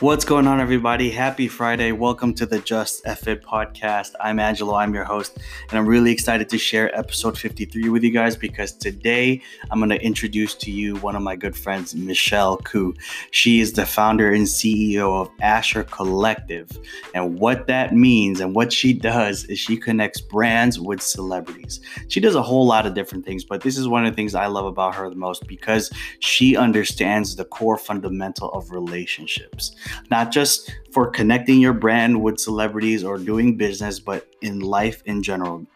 What's going on, everybody? Happy Friday. Welcome to the Just FFIT podcast. I'm Angelo, I'm your host, and I'm really excited to share episode 53 with you guys because today I'm going to introduce to you one of my good friends, Michelle Koo. She is the founder and CEO of Asher Kollective. And what that means and what she does is she connects brands with celebrities. She does a whole lot of different things, but this is one of the things I love about her the most because she understands the core fundamental of relationships not just for connecting your brand with celebrities or doing business, but in life in general.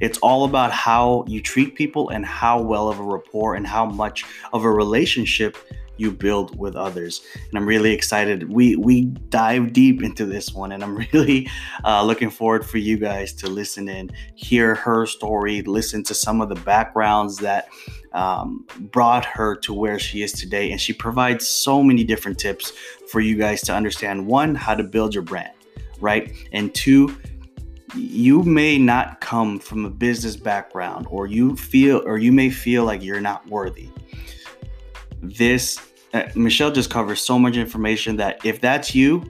It's all about how you treat people and how well of a rapport and how much of a relationship you build with others. And I'm really excited. We we dive deep into this one, and I'm really uh, looking forward for you guys to listen and hear her story, listen to some of the backgrounds that um, brought her to where she is today. And she provides so many different tips for you guys to understand one, how to build your brand, right? And two, you may not come from a business background or you feel or you may feel like you're not worthy this michelle just covers so much information that if that's you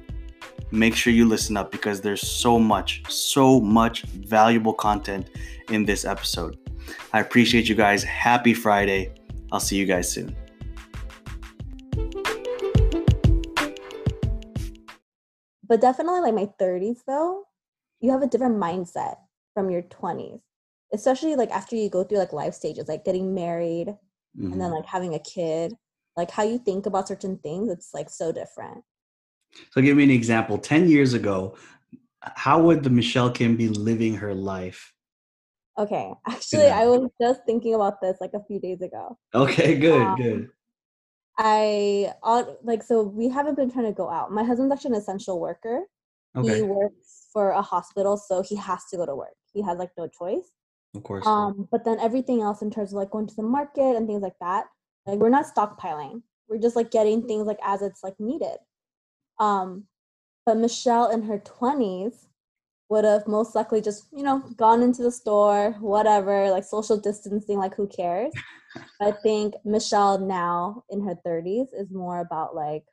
make sure you listen up because there's so much so much valuable content in this episode I appreciate you guys. Happy Friday. I'll see you guys soon. But definitely, like my 30s, though, you have a different mindset from your 20s, especially like after you go through like life stages, like getting married mm-hmm. and then mm-hmm. like having a kid. Like how you think about certain things, it's like so different. So, give me an example. 10 years ago, how would the Michelle Kim be living her life Okay, actually, yeah. I was just thinking about this like a few days ago. Okay, good, um, good. I like so we haven't been trying to go out. My husband's actually an essential worker. Okay. He works for a hospital, so he has to go to work. He has like no choice. Of course. Um, but then everything else in terms of like going to the market and things like that, like we're not stockpiling. We're just like getting things like as it's like needed. Um, but Michelle in her twenties would have most likely just you know gone into the store whatever like social distancing like who cares? I think michelle now in her 30s is more about like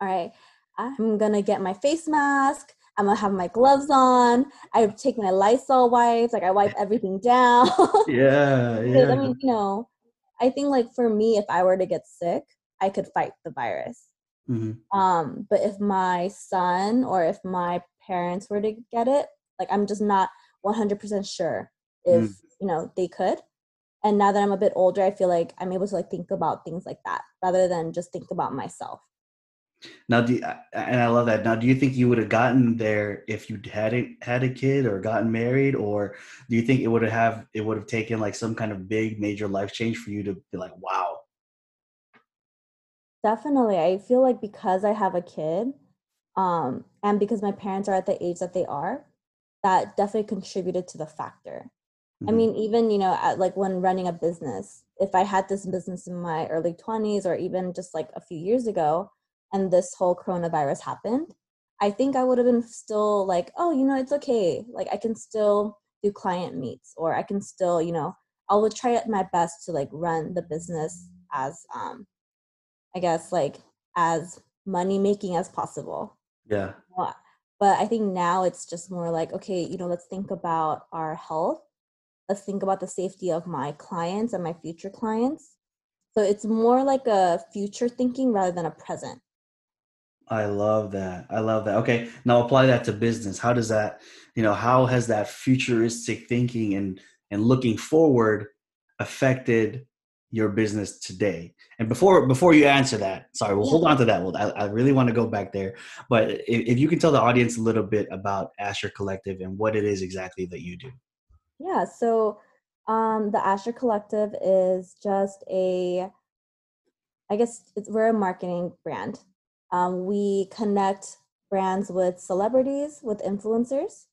all right i'm gonna get my face mask. I'm gonna have my gloves on. I take my lysol wipes. Like i wipe everything down. Yeah yeah i mean you know i think like for me if i were to get sick i could fight the virus mm-hmm. um but if my son or if my parents were to get it like i'm just not 100% sure if mm. you know they could and now that i'm a bit older i feel like i'm able to like think about things like that rather than just think about myself now do you, and i love that. Now do you think you would have gotten there if you hadn't had a kid or gotten married? Or do you think it would have it would have taken like some kind of big major life change for you to be like wow definitely. I feel like because i have a kid um, and because my parents are at the age that they are that definitely contributed to the factor. Mm-hmm. i mean even you know at, like when running a business if i had this business in my early 20s or even just like a few years ago and this whole coronavirus happened i think i would have been still like oh you know it's okay like i can still do client meets or i can still you know i will try my best to like run the business as um i guess like as money making as possible yeah. But I think now it's just more like, okay, you know, let's think about our health. Let's think about the safety of my clients and my future clients. So it's more like a future thinking rather than a present. I love that. I love that. Okay, now apply that to business. How does that, you know, how has that futuristic thinking and and looking forward affected your business today? And before before you answer that, sorry, we'll yeah. hold on to that. Well, I, I really want to go back there, but if, if you can tell the audience a little bit about Asher Kollective and what it is exactly that you do. Yeah, so um, the Asher Kollective is just a, I guess it's, we're a marketing brand. Um, we connect brands with celebrities, with influencers.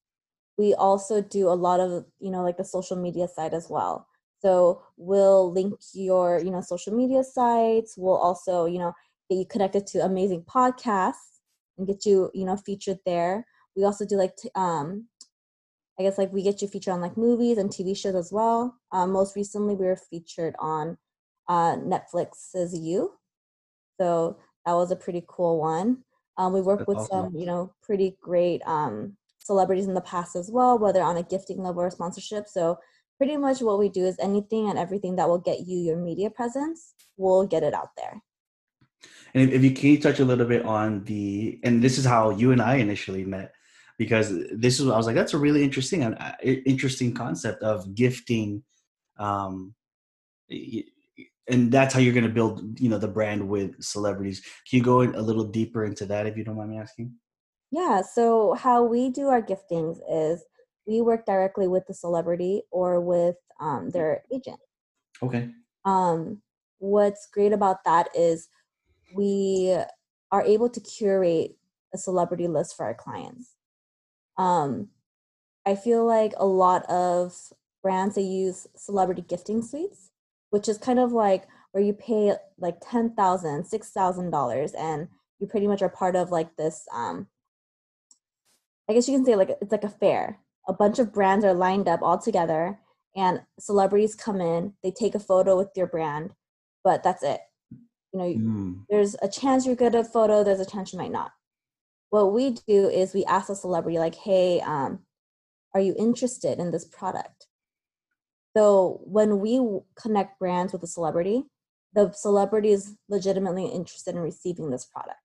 We also do a lot of, you know, like the social media side as well. So we'll link your, you know, social media sites. We'll also, you know, get you connected to amazing podcasts and get you, you know, featured there. We also do like, t- um, I guess like we get you featured on like movies and TV shows as well. Um, most recently, we were featured on uh, Netflix's You. So That was a pretty cool one. Um, we worked with awesome. some, you know, pretty great um, celebrities in the past as well, whether on a gifting level or sponsorship. So pretty much what we do is anything and everything that will get you your media presence, we'll get it out there. And if, if you can you touch a little bit on the, and this is how you and I initially met, because this is I was like, that's a really interesting, uh, interesting concept of gifting, um, and that's how you're going to build, you know, the brand with celebrities. Can you go a little deeper into that, if you don't mind me asking? Yeah. So how we do our giftings is we work directly with the celebrity or with um, their agent. Okay. Um, what's great about that is we are able to curate a celebrity list for our clients. Um, I feel like a lot of brands they use celebrity gifting suites, which is kind of like where you pay like ten thousand, six thousand dollars, and you pretty much are part of like this. Um, I guess you can say like it's like a fair. A bunch of brands are lined up all together, and celebrities come in. They take a photo with your brand, but that's it you know mm. there's a chance you get a photo there's a chance you might not what we do is we ask a celebrity like hey um, are you interested in this product so when we connect brands with a celebrity the celebrity is legitimately interested in receiving this product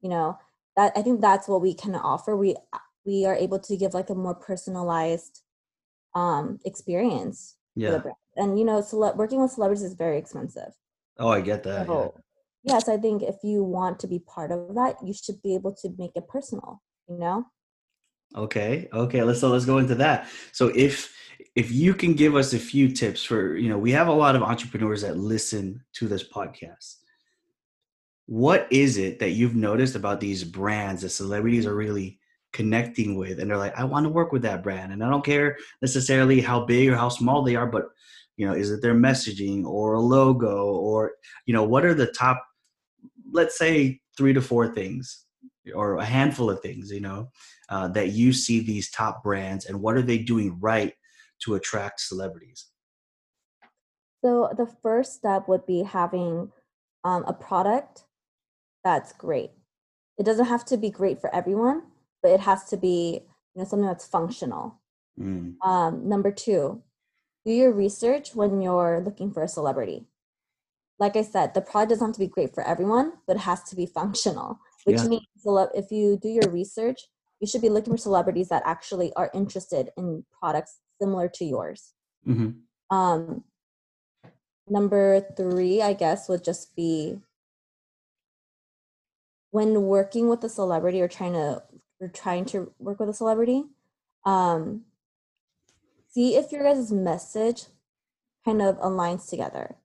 you know that i think that's what we can offer we we are able to give like a more personalized um experience yeah and you know cele- working with celebrities is very expensive Oh, I get that. So, yeah. Yes, I think if you want to be part of that, you should be able to make it personal, you know? Okay. Okay. Let's so let's go into that. So if if you can give us a few tips for, you know, we have a lot of entrepreneurs that listen to this podcast. What is it that you've noticed about these brands that celebrities are really connecting with and they're like, I want to work with that brand. And I don't care necessarily how big or how small they are, but you know is it their messaging or a logo or you know what are the top let's say three to four things or a handful of things you know uh, that you see these top brands and what are they doing right to attract celebrities so the first step would be having um, a product that's great it doesn't have to be great for everyone but it has to be you know something that's functional mm. um, number two do your research when you're looking for a celebrity. Like I said, the product doesn't have to be great for everyone, but it has to be functional, which yeah. means if you do your research, you should be looking for celebrities that actually are interested in products similar to yours. Mm-hmm. Um, number three, I guess, would just be when working with a celebrity or trying to or trying to work with a celebrity, um, see if your guys' message kind of aligns together.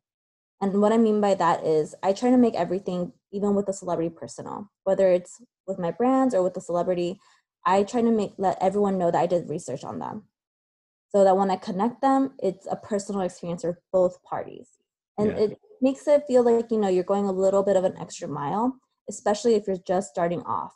And what I mean by that is I try to make everything, even with a celebrity, personal. Whether it's with my brands or with a celebrity, I try to make let everyone know that I did research on them. So that when I connect them, it's a personal experience for both parties. And yeah. it makes it feel like, you know, you're going a little bit of an extra mile, especially if you're just starting off.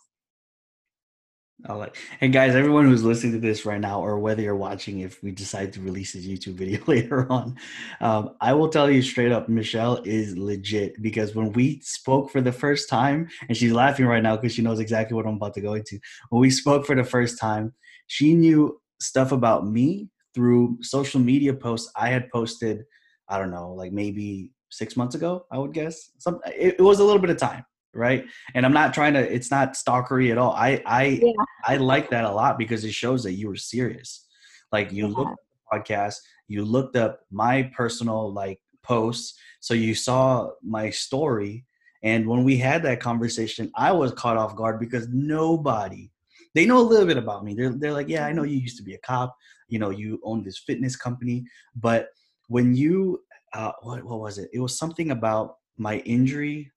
All right. And guys, everyone who's listening to this right now, or whether you're watching, if we decide to release this YouTube video later on, um, I will tell you straight up, Michelle is legit because when we spoke for the first time, and she's laughing right now because she knows exactly what I'm about to go into. When we spoke for the first time, she knew stuff about me through social media posts I had posted, I don't know, like maybe six months ago, I would guess. Some it, it was a little bit of time right? And i'm not trying to it's not stalkery at all. I i yeah. i like that a lot because it shows that you were serious. Like you yeah. looked at the podcast you looked up my personal like posts so you saw my story. And when we had that conversation i was caught off guard because nobody they know a little bit about me. They're, they're like yeah i know mm-hmm. you used to be a cop you know you own this fitness company but when you uh, what, what was it it was something about my injury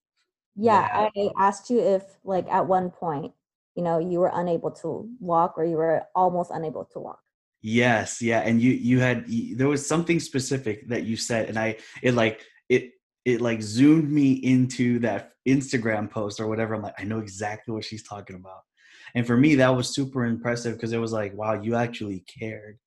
yeah, I asked you if, like, at one point, you know, you were unable to walk or you were almost unable to walk. Yes, yeah, and you you had there was something specific that you said, and I it like it it like zoomed me into that Instagram post or whatever. I'm like, I know exactly what she's talking about, and for me that was super impressive because it was like, wow, you actually cared,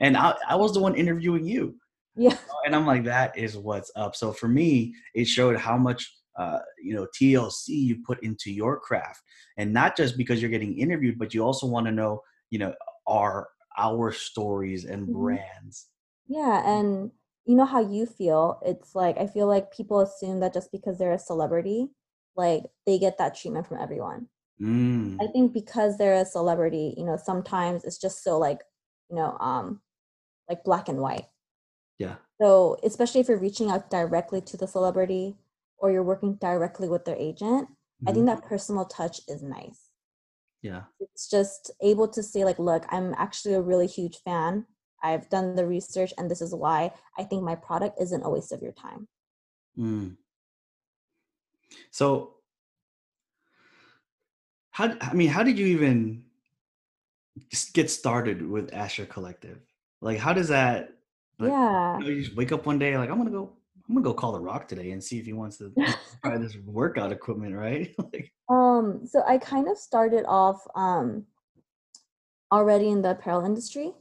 and I I was the one interviewing you. Yeah, and I'm like, that is what's up. So for me, it showed how much uh, you know TLC you put into your craft, and not just because you're getting interviewed, but you also want to know you know our our stories and mm-hmm. brands. Yeah, and you know how you feel. It's like I feel like people assume that just because they're a celebrity, like they get that treatment from everyone. Mm. I think because they're a celebrity, you know, sometimes it's just so like, you know, um, like black and white. Yeah. So especially if you're reaching out directly to the celebrity or you're working directly with their agent, mm-hmm. I think mm-hmm. that personal touch is nice. Yeah. It's just able to say like, look, I'm actually a really huge fan. I've done the research and this is why I think my product isn't a waste of your time. Mm. So how I mean, how did you even get started with Asher Kollective? Like how does that like, yeah. You, know, you just wake up one day like I'm gonna go I'm gonna go call the rock today and see if he wants to try this workout equipment, right? like, um, so I kind of started off um already in the apparel industry.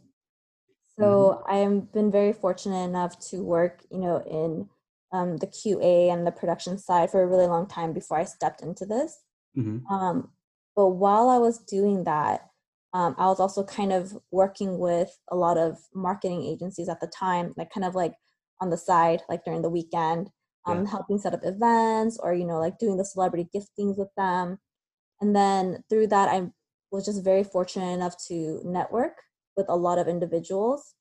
So mm-hmm. I've been very fortunate enough to work, you know, in um, the QA and the production side for a really long time before I stepped into this. Mm-hmm. Um, but while I was doing that, um, I was also kind of working with a lot of marketing agencies at the time, like kind of like on the side, like during the weekend, um, yeah. helping set up events or, you know, like doing the celebrity giftings with them. And then through that, I was just very fortunate enough to network with a lot of individuals.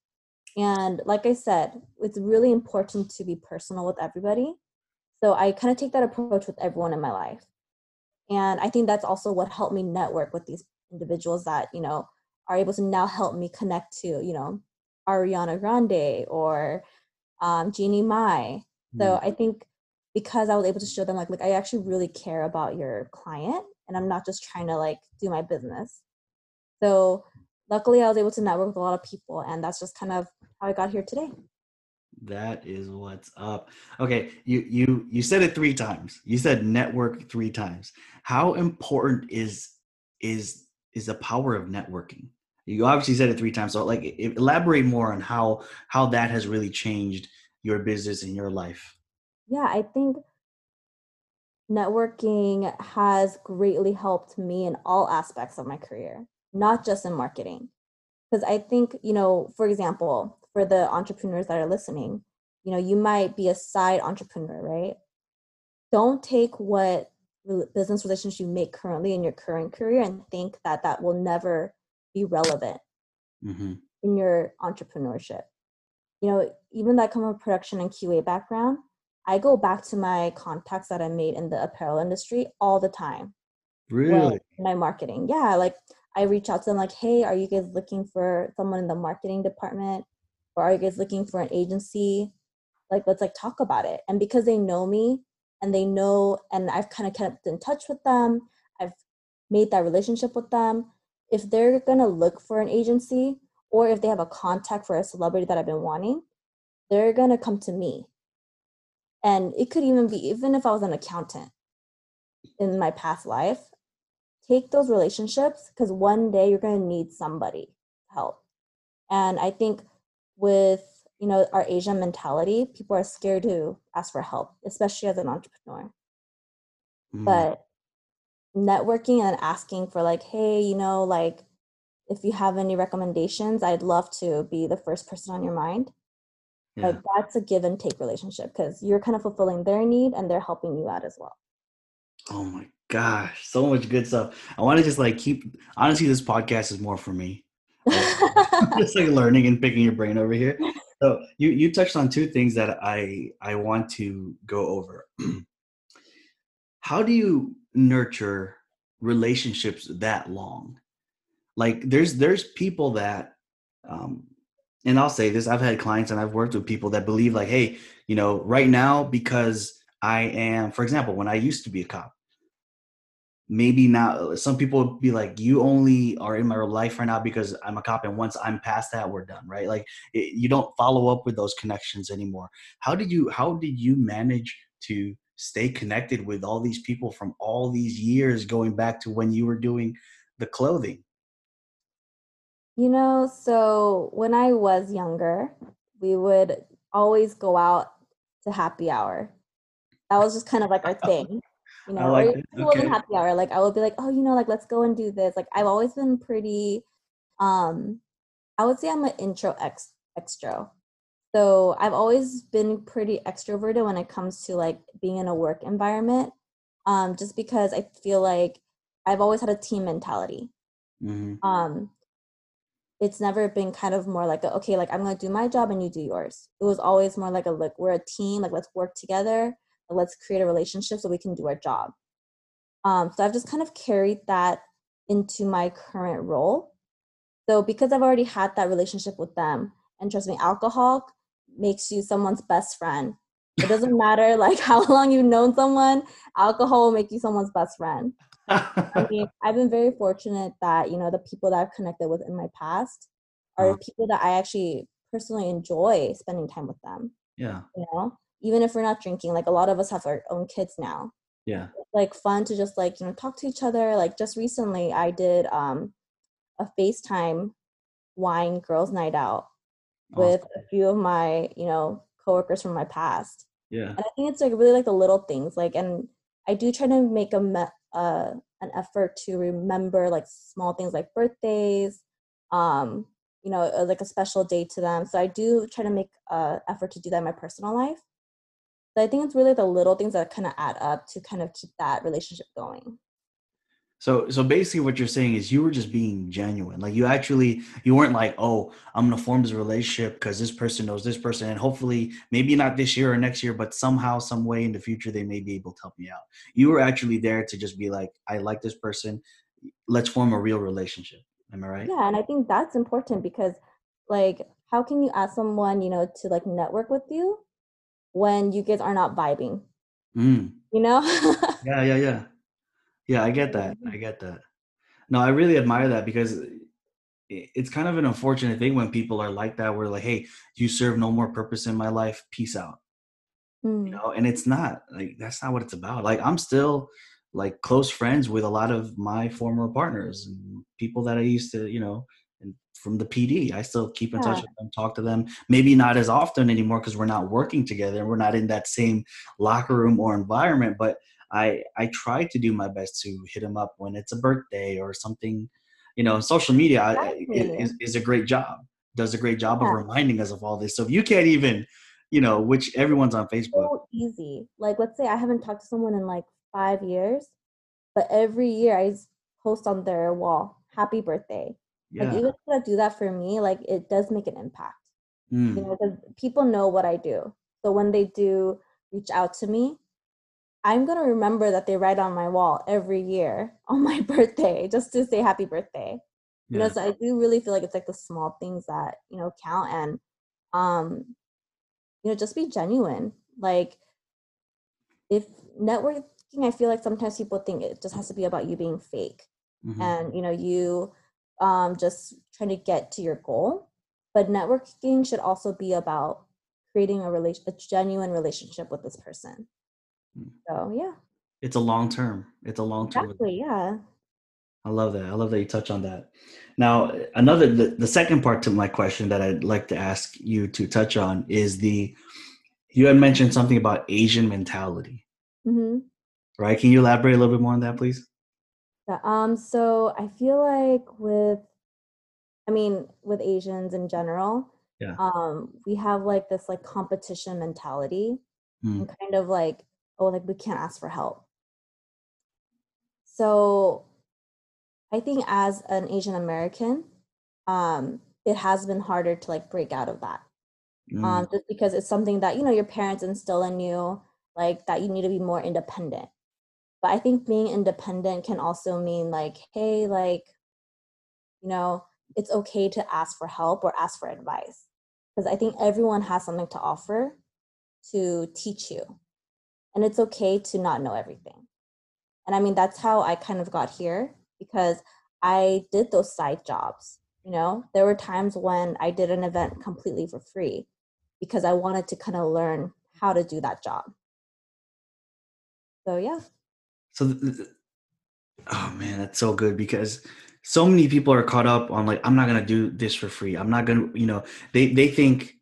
And like I said, it's really important to be personal with everybody. So I kind of take that approach with everyone in my life. And I think that's also what helped me network with these individuals that, you know, are able to now help me connect to, you know, Ariana Grande or um, Jeannie Mai. So mm. I think because I was able to show them like, like I actually really care about your client and I'm not just trying to like do my business. So luckily I was able to network with a lot of people and that's just kind of how I got here today. That is what's up. Okay, you you you said it 3 times. You said network 3 times. How important is is is the power of networking? You obviously said it 3 times. So like elaborate more on how how that has really changed your business and your life. Yeah, I think networking has greatly helped me in all aspects of my career not just in marketing. Because I think, you know, for example, for the entrepreneurs that are listening, you know, you might be a side entrepreneur, right? Don't take what business relations you make currently in your current career and think that that will never be relevant mm-hmm. in your entrepreneurship. You know, even that come from production and QA background, I go back to my contacts that I made in the apparel industry all the time. Really? My marketing. Yeah. Like I reach out to them like, hey, are you guys looking for someone in the marketing department? Or are you guys looking for an agency? Like, let's like talk about it. And because they know me and they know, and I've kind of kept in touch with them, I've made that relationship with them. If they're gonna look for an agency or if they have a contact for a celebrity that I've been wanting, they're gonna come to me. And it could even be, even if I was an accountant in my past life, take those relationships because one day you're going to need somebody to help. And I think with you know our Asian mentality, people are scared to ask for help, especially as an entrepreneur. Mm. But networking and asking for like, hey, you know, like if you have any recommendations, I'd love to be the first person on your mind. Yeah. Like that's a give and take relationship because you're kind of fulfilling their need and they're helping you out as well. Oh my gosh, so much good stuff. I want to just like keep. Honestly, this podcast is more for me. just like learning and picking your brain over here. So you you touched on two things that I I want to go over. How do you nurture relationships that long? Like there's there's people that um and I'll say this, I've had clients and I've worked with people that believe like, hey, you know, right now because I am, for example, when I used to be a cop, maybe not some people would be like you only are in my life right now because i'm a cop and once i'm past that we're done right? Like it, you don't follow up with those connections anymore. How did you how did you manage to stay connected with all these people from all these years going back to when you were doing the clothing? You know so when i was younger we would always go out to happy hour. That was just kind of like our thing. You know, like or it wasn't happy hour. Like I will be like, oh, you know, like let's go and do this. Like I've always been pretty um I would say I'm an intro ex extro. So I've always been pretty extroverted when it comes to like being in a work environment. Um, just because I feel like I've always had a team mentality. Mm-hmm. Um, it's never been kind of more like a, okay, like I'm gonna do my job and you do yours. It was always more like a look, we're a team, like let's work together, let's create a relationship so we can do our job. Um, so I've just kind of carried that into my current role. So because I've already had that relationship with them, and trust me, alcohol makes you someone's best friend. It doesn't matter like how long you've known someone, alcohol will make you someone's best friend. I mean, I've been very fortunate that, you know, the people that I've connected with in my past are uh-huh. people that I actually personally enjoy spending time with them. Yeah. You know, even if we're not drinking, like a lot of us have our own kids now. Yeah. Like fun to just like, you know, talk to each other. Like just recently I did um a FaceTime wine girls night out awesome. with a few of my, you know, coworkers from my past. Yeah. And I think it's like really like the little things like and I do try to make a me- uh, an effort to remember like small things like birthdays, um, you know, uh, like a special day to them. So I do try to make an effort to do that in my personal life. So I think it's really the little things that kind of add up to kind of keep that relationship going. So so basically what you're saying is you were just being genuine. Like you actually you weren't like, "Oh, I'm going to form this relationship because this person knows this person and hopefully maybe not this year or next year, but somehow some way in the future they may be able to help me out." You were actually there to just be like, "I like this person. Let's form a real relationship." Am I right? Yeah, and I think that's important because like how can you ask someone, you know, to like network with you when you guys are not vibing? Mm. You know? yeah, yeah, yeah. Yeah, I get that. I get that. No, I really admire that because it's kind of an unfortunate thing when people are like that. We're like, hey, you serve no more purpose in my life. Peace out. Mm. You know, and it's not like that's not what it's about. Like I'm still like close friends with a lot of my former partners and people that I used to, you know, from the PD. I still keep in yeah. touch with them, talk to them. Maybe not as often anymore because we're not working together and we're not in that same locker room or environment. But I I try to do my best to hit them up when it's a birthday or something. You know, social media exactly. is, is a great job. Does a great job yeah. of reminding us of all this. So if you can't even, you know, which everyone's on Facebook. So easy. Like let's say I haven't talked to someone in like five years, but every year I post on their wall, "Happy birthday." Yeah. Like even to do that for me, like it does make an impact. Mm. You know, because people know what I do. So when they do reach out to me, I'm gonna remember that they write on my wall every year on my birthday just to say happy birthday. Yeah. You know, so I do really feel like it's like the small things that, you know, count and um, you know, just be genuine. Like if networking, I feel like sometimes people think it just has to be about you being fake. Mm-hmm. And you know, you um just trying to get to your goal. But networking should also be about creating a relation a genuine relationship with this person Hmm. So yeah. It's a long term. It's a long term. Exactly. Yeah. I love that. I love that you touch on that. Now, another the, the second part to my question that I'd like to ask you to touch on is the you had mentioned something about Asian mentality. Mm-hmm. Right? Can you elaborate a little bit more on that, please? Yeah, um, so I feel like with I mean, with Asians in general, yeah. um, we have like this like competition mentality mm. and kind of like oh like we can't ask for help so i think as an asian american um it has been harder to like break out of that mm. um just because it's something that you know your parents instill in you like that you need to be more independent but i think being independent can also mean like hey like you know it's okay to ask for help or ask for advice. Because i think everyone has something to offer to teach you and it's okay to not know everything. And i mean that's how i kind of got here because i did those side jobs you know? There were times when i did an event completely for free because i wanted to kind of learn how to do that job. So yeah so oh man that's so good because so many people are caught up on like i'm not to do this for free. I'm not to you know they they think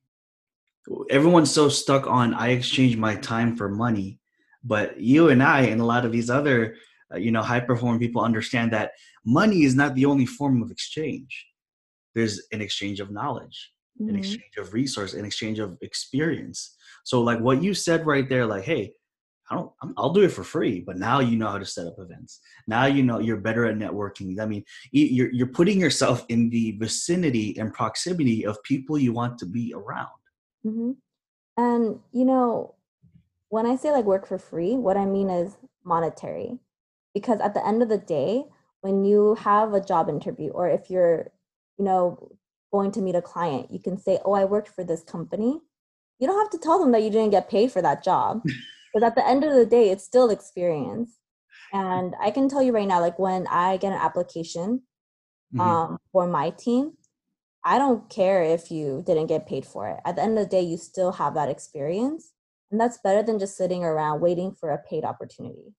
everyone's so stuck on i exchange my time for money. But you and i and a lot of these other uh, you know high performing people understand that money is not the only form of exchange. There's an exchange of knowledge mm-hmm. an exchange of resource an exchange of experience. So like what you said right there like hey I don't, I'll do it for free, but now you know how to set up events. Now you know you're better at networking. I mean, you're, you're putting yourself in the vicinity and proximity of people you want to be around. Mm-hmm. And, you know, when I say like work for free, what I mean is monetary. Because at the end of the day, when you have a job interview or if you're, you know, going to meet a client, you can say, Oh, I worked for this company. You don't have to tell them that you didn't get paid for that job. But at the end of the day, it's still experience. And I can tell you right now, like when I get an application mm-hmm. um, for my team, I don't care if you didn't get paid for it. At the end of the day, you still have that experience. And that's better than just sitting around waiting for a paid opportunity.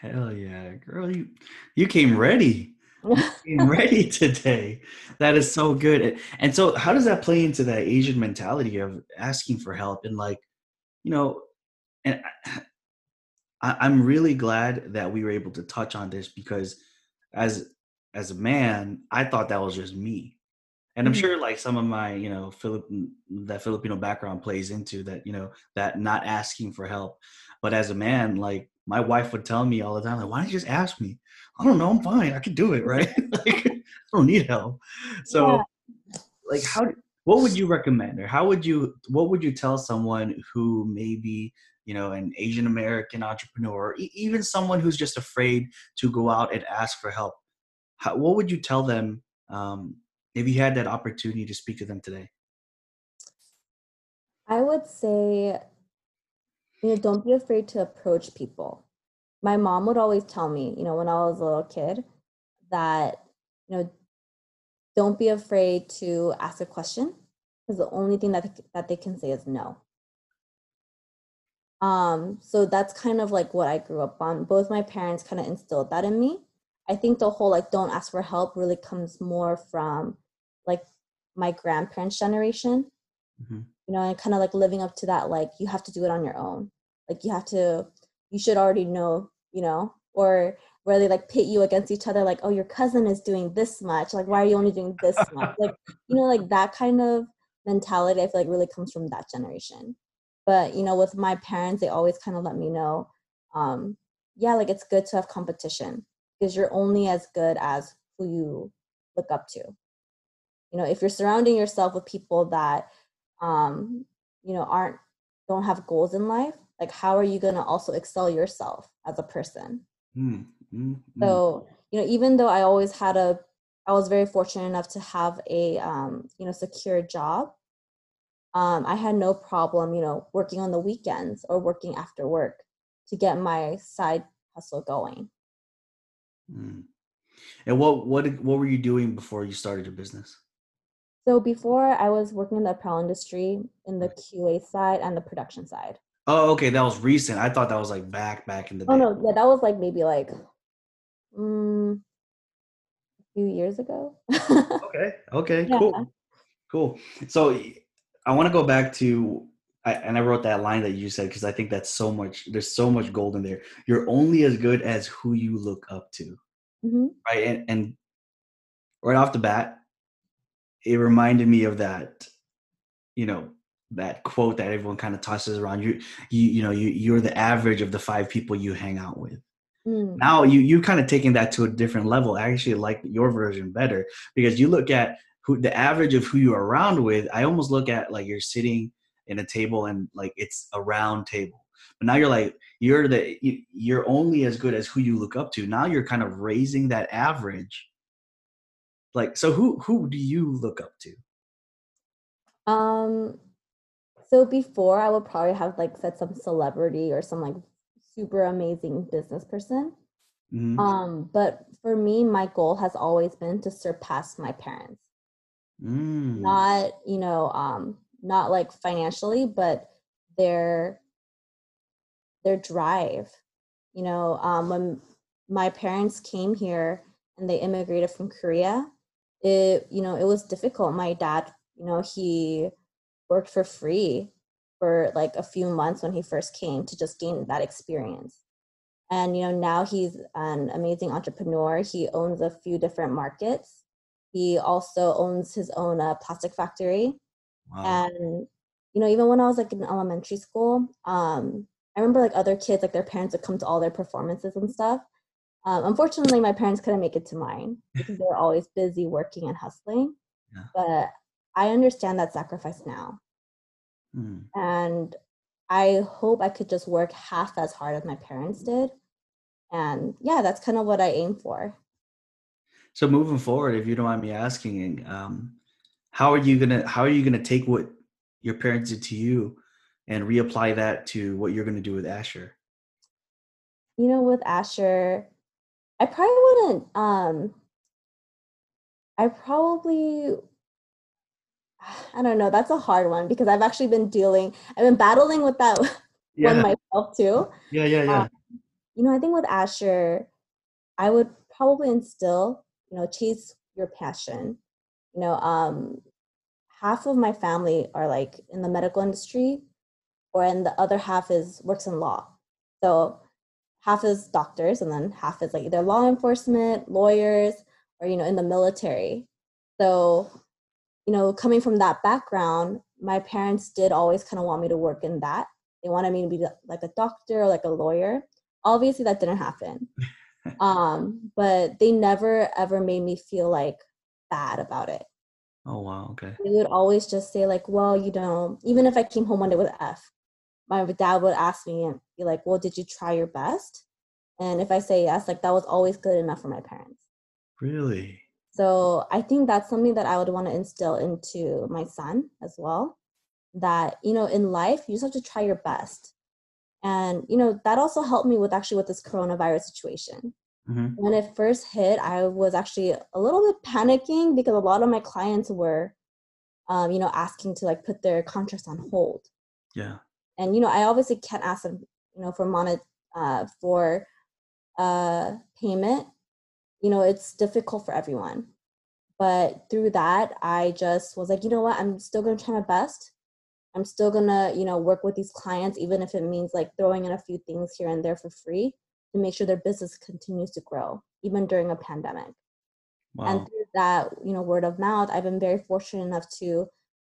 Hell yeah, girl. You you came ready. You came ready today. That is so good. And so how does that play into that Asian mentality of asking for help and like, you know, and I, I'm really glad that we were able to touch on this because as as a man, I thought that was just me. And I'm mm-hmm. sure like some of my, you know, Philip that Filipino background plays into that, you know, that not asking for help. But as a man, like my wife would tell me all the time, like, why don't you just ask me? I don't know, I'm fine. I can do it, right? like I don't need help. So yeah. like how what would you recommend or how would you what would you tell someone who maybe you know an asian american entrepreneur e- even someone who's just afraid to go out and ask for help. How, what would you tell them um, if you had that opportunity to speak to them today? I would say you know don't be afraid to approach people. My mom would always tell me you know when i was a little kid that you know don't be afraid to ask a question because the only thing that, that they can say is no um, so that's kind of like what I grew up on. Both my parents kind of instilled that in me. I think the whole like don't ask for help really comes more from like my grandparents' generation. Mm-hmm. You know, and kind of like living up to that, like you have to do it on your own. Like you have to, you should already know, you know, or where they like pit you against each other, like, oh, your cousin is doing this much. Like, why are you only doing this much? like, you know, like that kind of mentality, I feel like really comes from that generation but you know with my parents they always kind of let me know um yeah like it's good to have competition because you're only as good as who you look up to. You know if you're surrounding yourself with people that um you know aren't don't have goals in life like how are you going to also excel yourself as a person? Mm, mm, so you know even though i always had a i was very fortunate enough to have a um, you know secure job um, I had no problem, you know, working on the weekends or working after work to get my side hustle going. Mm. And what what what were you doing before you started your business? So before I was working in the apparel industry in the QA side and the production side. Oh, okay, that was recent. I thought that was like back back in the oh, day. Oh no, yeah, that was like maybe like um, a few years ago. okay, okay, yeah. cool, cool. So I want to go back to I, and I wrote that line that you said because I think that's so much. There's so much gold in there. You're only as good as who you look up to, mm-hmm. right? And, and right off the bat, it reminded me of that, you know, that quote that everyone kind of tosses around. You, you, you know, you you're the average of the five people you hang out with. Mm. Now you you kind of taking that to a different level. I actually like your version better because you look at who the average of who you're around with, I almost look at like you're sitting in a table and like it's a round table. But now you're like you're the you're only as good as who you look up to. Now you're kind of raising that average. Like so who who do you look up to? Um so before I would probably have like said some celebrity or some like super amazing business person. Mm-hmm. Um, but for me, my goal has always been to surpass my parents. Mm. Not, you know, um, not like financially, but their their drive. You know, um, when my parents came here and they immigrated from Korea, it you know it was difficult. My dad, you know, he worked for free for like a few months when he first came to just gain that experience. And you know, now he's an amazing entrepreneur. He owns a few different markets. He also owns his own uh, plastic factory. Wow. And you know, even when I was like in elementary school, um, I remember like other kids, like their parents would come to all their performances and stuff. Um, unfortunately, my parents couldn't make it to mine because they were always busy working and hustling. Yeah. But I understand that sacrifice now. Mm. And I hope I could just work half as hard as my parents did. And yeah, that's kind of what I aim for. So moving forward, if you don't mind me asking, um, how are you gonna how are you gonna take what your parents did to you and reapply that to what you're gonna do with Asher? You know, with Asher, I probably wouldn't. Um, I probably I don't know. That's a hard one because I've actually been dealing, I've been battling with that yeah. one myself too. Yeah, yeah, yeah. Um, you know, I think with Asher, I would probably instill, you know, chase your passion. You know, um, half of my family are like in the medical industry, or and the other half is works in law. So half is doctors, and then half is like either law enforcement, lawyers, or you know, in the military. So you know, coming from that background, my parents did always kind of want me to work in that. They wanted me to be like a doctor or like a lawyer. Obviously, that didn't happen. um, but they never ever made me feel like bad about it. Oh wow, okay. They would always just say like, "Well, you know," even if I came home one day with F, my dad would ask me and be like, "Well, did you try your best?" And if I say yes, like that was always good enough for my parents. Really? So I think that's something that I would want to instill into my son as well. That, you know, in life, you just have to try your best. And, you know, that also helped me with actually with this coronavirus situation. Mm-hmm. When it first hit, I was actually a little bit panicking because a lot of my clients were, um, you know, asking to like put their contracts on hold. Yeah. And, you know, I obviously can't ask them, you know, for monet, uh, for uh, payment you know, it's difficult for everyone. But through that, I just was like, you know what, I'm still gonna try my best. I'm still gonna, you know, work with these clients, even if it means like throwing in a few things here and there for free to make sure their business continues to grow, even during a pandemic. Wow. And through that, you know, word of mouth, I've been very fortunate enough to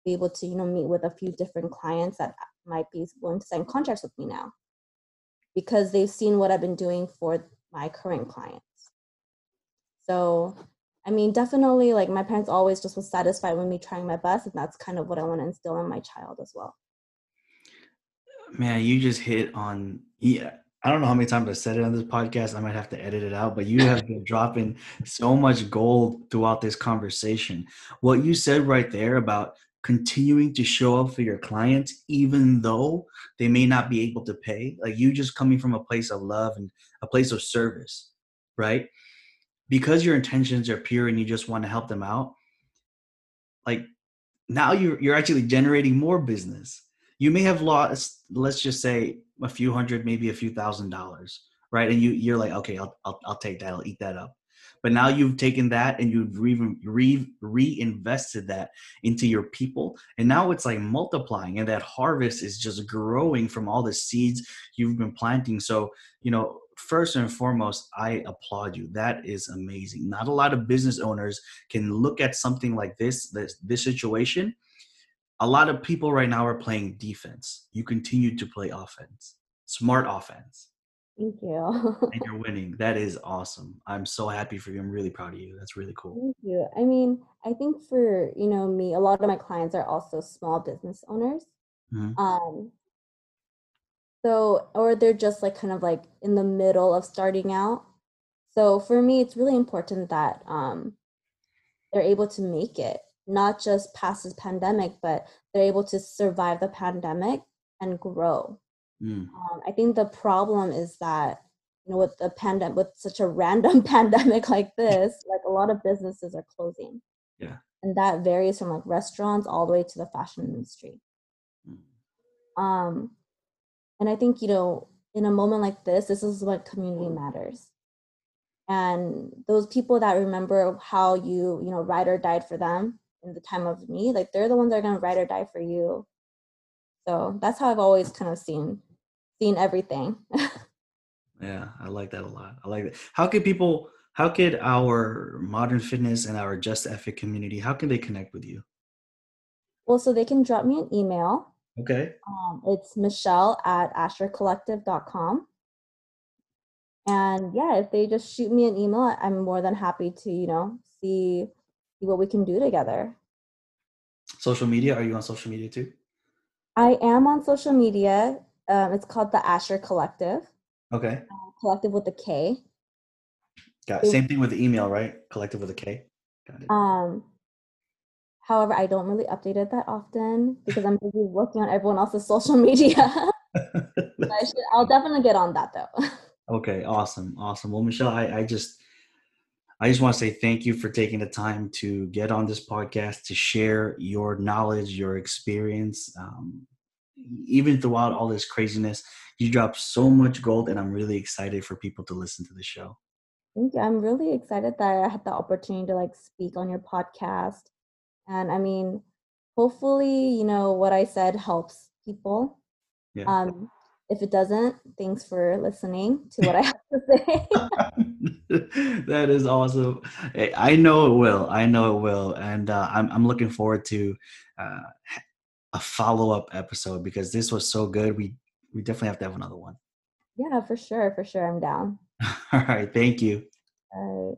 be able to, you know, meet with a few different clients that might be willing to sign contracts with me now because they've seen what I've been doing for my current clients. So, I mean, definitely, like my parents always just was satisfied with me trying my best, and that's kind of what I want to instill in my child as well. Man, you just hit on yeah. I don't know how many times I said it on this podcast. I might have to edit it out, but you have been dropping so much gold throughout this conversation. What you said right there about continuing to show up for your clients, even though they may not be able to pay, like you just coming from a place of love and a place of service, right? Because your intentions are pure and you just want to help them out like now you're you're actually generating more business. You may have lost let's just say a few hundred maybe a few thousand dollars right? And you you're like okay i'll i'll, I'll take that i'll eat that up. But now you've taken that and you've re, re, reinvested that into your people and now it's like multiplying and that harvest is just growing from all the seeds you've been planting. So you know first and foremost, I applaud you. That is amazing. Not a lot of business owners can look at something like this, this, this situation. A lot of people right now are playing defense. You continue to play offense, smart offense. Thank you. and you're winning. That is awesome. I'm so happy for you. I'm really proud of you. That's really cool. Thank you. I mean, I think for you know me, a lot of my clients are also small business owners. Mm-hmm. Um, so, or they're just like kind of like in the middle of starting out. So for me, it's really important that um, they're able to make it, not just past this pandemic, but they're able to survive the pandemic and grow. Mm. Um, I think the problem is that you know with the pandemic, with such a random pandemic like this, like a lot of businesses are closing. Yeah, and that varies from like restaurants all the way to the fashion industry. Mm. Um, and I think, you know, in a moment like this, this is what community mm. matters. And those people that remember how you, you know, ride or died for them in the time of need, like they're the ones that are gonna ride or die for you So that's how I've always kind of seen seen everything. yeah, I like that a lot. I like that. How could people how could our modern fitness and our Just FFIT community how can they connect with you well so they can drop me an email okay. Um, it's michelle at asherkollective.com and yeah if they just shoot me an email i'm more than happy to you know see see what we can do together. Social media? Are you on social media too? I am on social media. Um, it's called the Asher Kollective. Okay. Uh, collective with a k. Got it. Same thing with the email, right? Collective with a K. Got it. Um, however, I don't really update it that often because I'm busy working on everyone else's social media. I should, I'll definitely get on that though. okay, awesome, awesome. Well, Michelle, I, I just, I just want to say thank you for taking the time to get on this podcast to share your knowledge, your experience. Um, even throughout all this craziness, you dropped so much gold, and I'm really excited for people to listen to the show. Thank you. I'm really excited that I had the opportunity to like speak on your podcast. And I mean, hopefully, you know, what I said helps people. Yeah. Um, if it doesn't, thanks for listening to what I have to say. that is awesome. I know it will. I know it will, and uh, I'm I'm looking forward to uh, a follow up episode because this was so good. We we definitely have to have another one. Yeah, for sure, for sure. I'm down. All right. Thank you. All right.